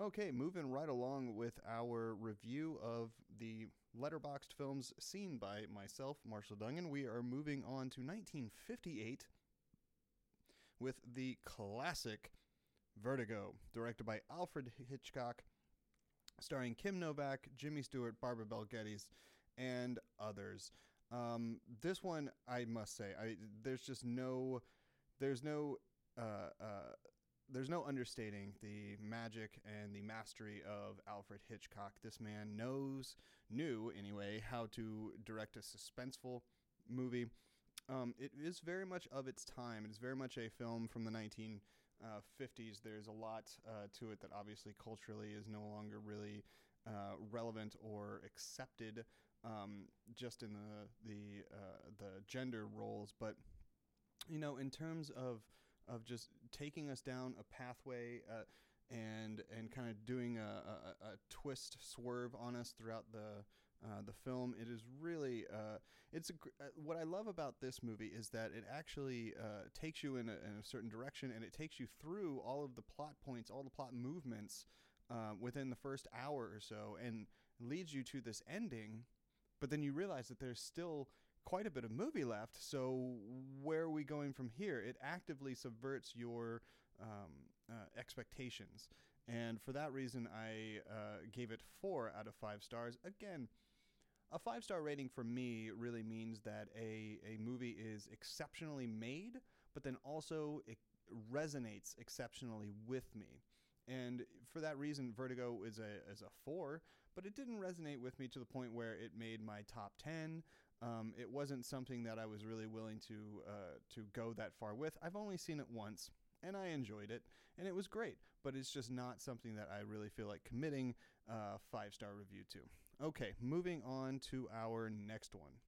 Okay, moving right along with our review of the Letterboxd films seen by myself, Marshall Dungan. We are moving on to 1958 with the classic Vertigo, directed by Alfred Hitchcock, starring Kim Novak, Jimmy Stewart, Barbara Bel Geddes, and others. Um, this one, I must say, I there's just no, there's no. Uh, uh, there's no understating the magic and the mastery of Alfred Hitchcock. This man knows, knew anyway, how to direct a suspenseful movie. Um, it is very much of its time. It is very much a film from the 1950s. There's a lot uh, to it that obviously culturally is no longer really uh, relevant or accepted, um, just in the the uh, the gender roles. But you know, in terms of of just taking us down a pathway uh, and and kind of doing a, a, a, twist swerve on us throughout the uh, the film. It is really uh, it's a, uh, what I love about this movie is that it actually uh, takes you in a, in a, certain direction and it takes you through all of the plot points, all the plot movements uh, within the first hour or so, and leads you to this ending. But then you realize that there's still quite a bit of movie left. So where are we going from here? It actively subverts your um, uh, expectations, and for that reason, I uh, gave it four out of five stars. Again. A five star rating for me really means that a, a movie is exceptionally made, but then also it resonates exceptionally with me. And for that reason, Vertigo is a, is a four, but it didn't resonate with me to the point where it made my top 10. Um, it wasn't something that I was really willing to, uh, to go that far with. I've only seen it once and I enjoyed it, and it was great. But it's just not something that I really feel like committing a five star review to. Okay, moving on to our next one.